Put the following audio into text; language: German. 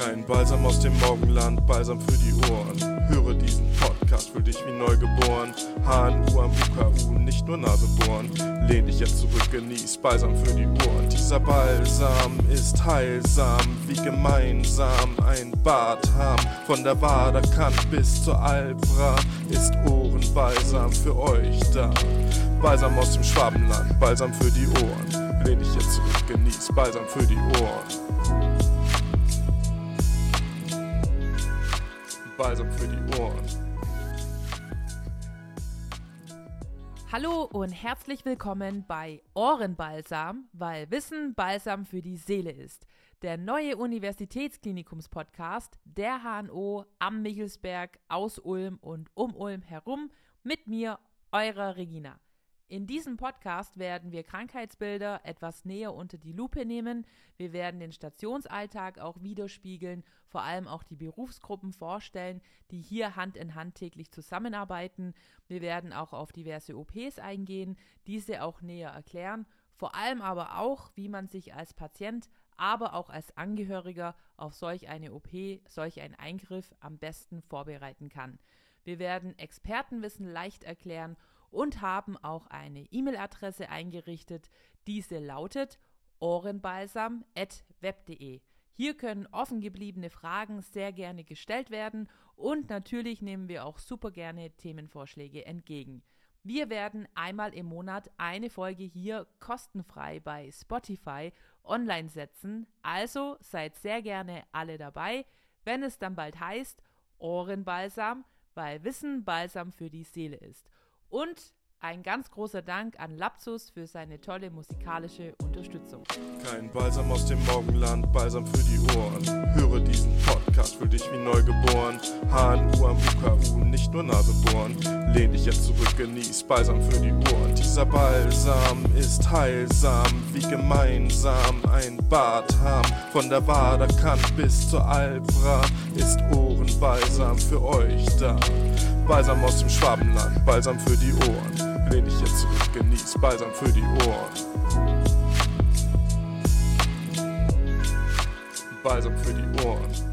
Kein Balsam aus dem Morgenland, Balsam für die Ohren. Höre diesen Podcast, fühl dich wie neugeboren. HNU am UKU, nicht nur Nase bohren. Lehn dich jetzt zurück, genieß Balsam für die Ohren. Dieser Balsam ist heilsam, wie gemeinsam ein Bad haben. Von der Waderkant bis zur Albra ist Ohrenbalsam für euch da. Balsam aus dem Schwabenland, Balsam für die Ohren. Lehn dich jetzt zurück, genieß Balsam für die Ohren. Balsam für die Ohren. Hallo und herzlich willkommen bei Ohrenbalsam, weil Wissen Balsam für die Seele ist. Der neue Universitätsklinikumspodcast der HNO am Michelsberg, aus Ulm und um Ulm herum mit mir, eurer Regina. In diesem Podcast werden wir Krankheitsbilder etwas näher unter die Lupe nehmen. Wir werden den Stationsalltag auch widerspiegeln, vor allem auch die Berufsgruppen vorstellen, die hier Hand in Hand täglich zusammenarbeiten. Wir werden auch auf diverse OPs eingehen, diese auch näher erklären, vor allem aber auch, wie man sich als Patient, aber auch als Angehöriger auf solch eine OP, solch einen Eingriff am besten vorbereiten kann. Wir werden Expertenwissen leicht erklären und haben auch eine E-Mail-Adresse eingerichtet. Diese lautet ohrenbalsam.web.de. Hier können offen gebliebene Fragen sehr gerne gestellt werden und natürlich nehmen wir auch super gerne Themenvorschläge entgegen. Wir werden einmal im Monat eine Folge hier kostenfrei bei Spotify online setzen, also seid sehr gerne alle dabei, wenn es dann bald heißt Ohrenbalsam, weil Wissen Balsam für die Seele ist. Und ein ganz großer Dank an Lapsus für seine tolle musikalische Unterstützung. Kein Balsam aus dem Morgenland, Balsam für die Ohren. Höre diesen Podcast, fühl dich wie neugeboren. HNU am UKU, nicht nur Nase bohren. Lehn dich jetzt zurück, genieß Balsam für die Ohren. Dieser Balsam ist heilsam, wie gemeinsam ein Bad haben. Von der Waderkant bis zur Albra ist Ohrenbalsam für euch da. Balsam aus dem Schwabenland, Balsam für die Ohren. Lehn dich jetzt zurück, genieß Balsam für die Ohren. Balsam für die Ohren.